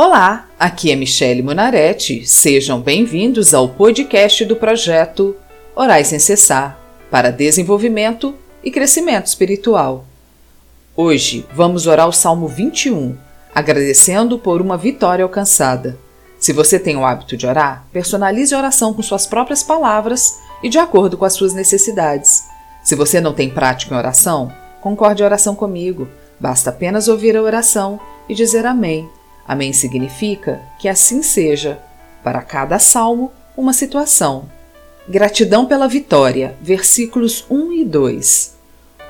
Olá, aqui é Michele Monaretti. Sejam bem-vindos ao podcast do projeto Orais sem Cessar para desenvolvimento e crescimento espiritual. Hoje vamos orar o Salmo 21, agradecendo por uma vitória alcançada. Se você tem o hábito de orar, personalize a oração com suas próprias palavras e de acordo com as suas necessidades. Se você não tem prática em oração, concorde a oração comigo. Basta apenas ouvir a oração e dizer amém Amém significa que assim seja. Para cada salmo, uma situação. Gratidão pela vitória, versículos 1 e 2.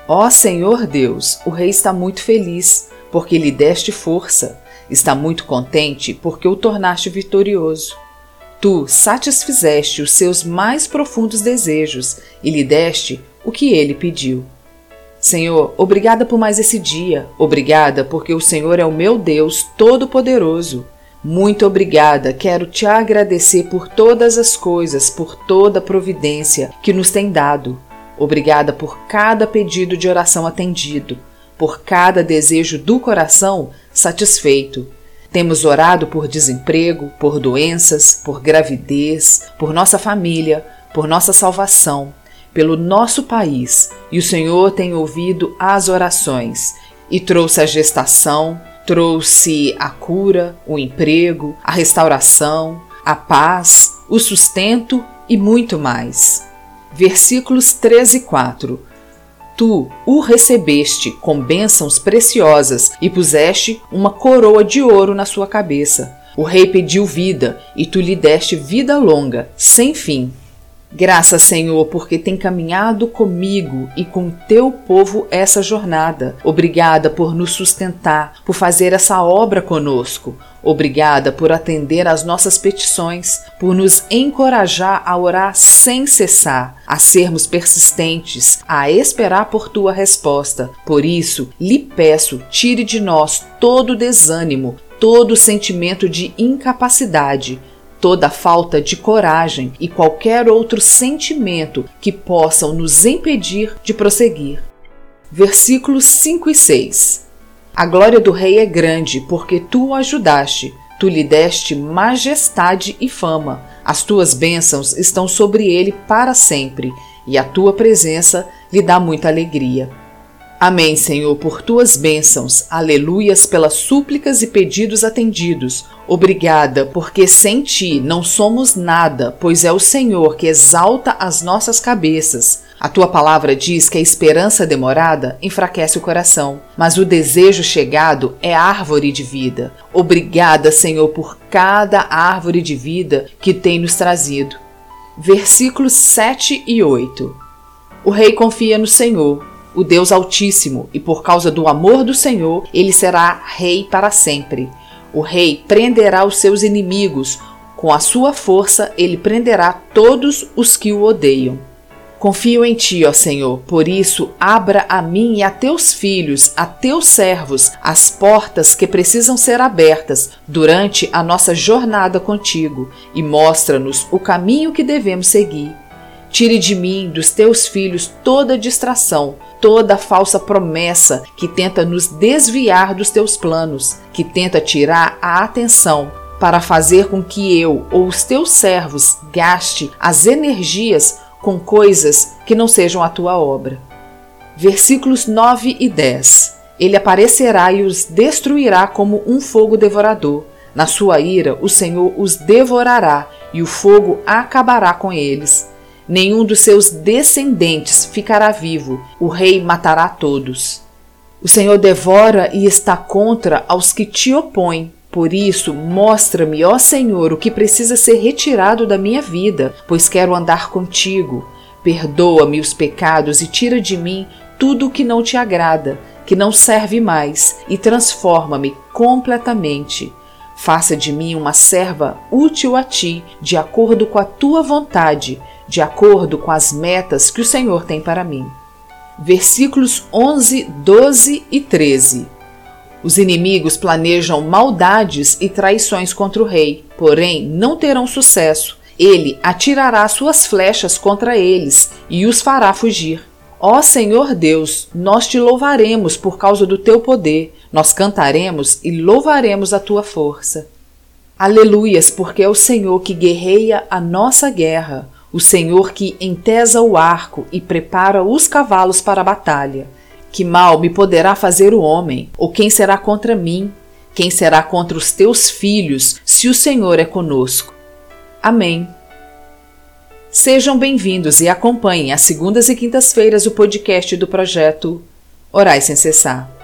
Ó Senhor Deus, o rei está muito feliz, porque lhe deste força. Está muito contente, porque o tornaste vitorioso. Tu satisfizeste os seus mais profundos desejos e lhe deste o que ele pediu. Senhor, obrigada por mais esse dia. Obrigada porque o Senhor é o meu Deus Todo-Poderoso. Muito obrigada. Quero te agradecer por todas as coisas, por toda a providência que nos tem dado. Obrigada por cada pedido de oração atendido, por cada desejo do coração satisfeito. Temos orado por desemprego, por doenças, por gravidez, por nossa família, por nossa salvação pelo nosso país, e o Senhor tem ouvido as orações e trouxe a gestação, trouxe a cura, o emprego, a restauração, a paz, o sustento e muito mais. Versículos 13 e 4. Tu o recebeste com bênçãos preciosas e puseste uma coroa de ouro na sua cabeça. O rei pediu vida e tu lhe deste vida longa, sem fim. Graças, Senhor, porque tem caminhado comigo e com teu povo essa jornada. Obrigada por nos sustentar, por fazer essa obra conosco. Obrigada por atender às nossas petições, por nos encorajar a orar sem cessar, a sermos persistentes, a esperar por tua resposta. Por isso, lhe peço, tire de nós todo desânimo, todo sentimento de incapacidade toda falta de coragem e qualquer outro sentimento que possam nos impedir de prosseguir. Versículos 5 e 6 A glória do Rei é grande, porque tu o ajudaste, tu lhe deste majestade e fama, as tuas bênçãos estão sobre ele para sempre, e a tua presença lhe dá muita alegria. Amém, Senhor, por tuas bênçãos. Aleluias pelas súplicas e pedidos atendidos. Obrigada, porque sem ti não somos nada, pois é o Senhor que exalta as nossas cabeças. A tua palavra diz que a esperança demorada enfraquece o coração, mas o desejo chegado é árvore de vida. Obrigada, Senhor, por cada árvore de vida que tem nos trazido. Versículos 7 e 8. O rei confia no Senhor o Deus Altíssimo, e por causa do amor do Senhor, ele será rei para sempre. O rei prenderá os seus inimigos, com a sua força ele prenderá todos os que o odeiam. Confio em ti, ó Senhor, por isso abra a mim e a teus filhos, a teus servos, as portas que precisam ser abertas durante a nossa jornada contigo e mostra-nos o caminho que devemos seguir. Tire de mim, dos teus filhos, toda distração, toda falsa promessa que tenta nos desviar dos teus planos, que tenta tirar a atenção para fazer com que eu ou os teus servos gaste as energias com coisas que não sejam a tua obra. Versículos 9 e 10. Ele aparecerá e os destruirá como um fogo devorador. Na sua ira, o Senhor os devorará e o fogo acabará com eles nenhum dos seus descendentes ficará vivo, o rei matará todos. O Senhor devora e está contra aos que te opõem. Por isso, mostra-me, ó Senhor, o que precisa ser retirado da minha vida, pois quero andar contigo. Perdoa-me os pecados e tira de mim tudo o que não te agrada, que não serve mais, e transforma-me completamente. Faça de mim uma serva útil a ti, de acordo com a tua vontade de acordo com as metas que o Senhor tem para mim. Versículos 11, 12 e 13. Os inimigos planejam maldades e traições contra o rei, porém não terão sucesso. Ele atirará suas flechas contra eles e os fará fugir. Ó Senhor Deus, nós te louvaremos por causa do teu poder, nós cantaremos e louvaremos a tua força. Aleluias, porque é o Senhor que guerreia a nossa guerra, o Senhor que entesa o arco e prepara os cavalos para a batalha. Que mal me poderá fazer o homem? Ou quem será contra mim? Quem será contra os teus filhos, se o Senhor é conosco? Amém. Sejam bem-vindos e acompanhem às segundas e quintas-feiras o podcast do projeto Orais sem cessar.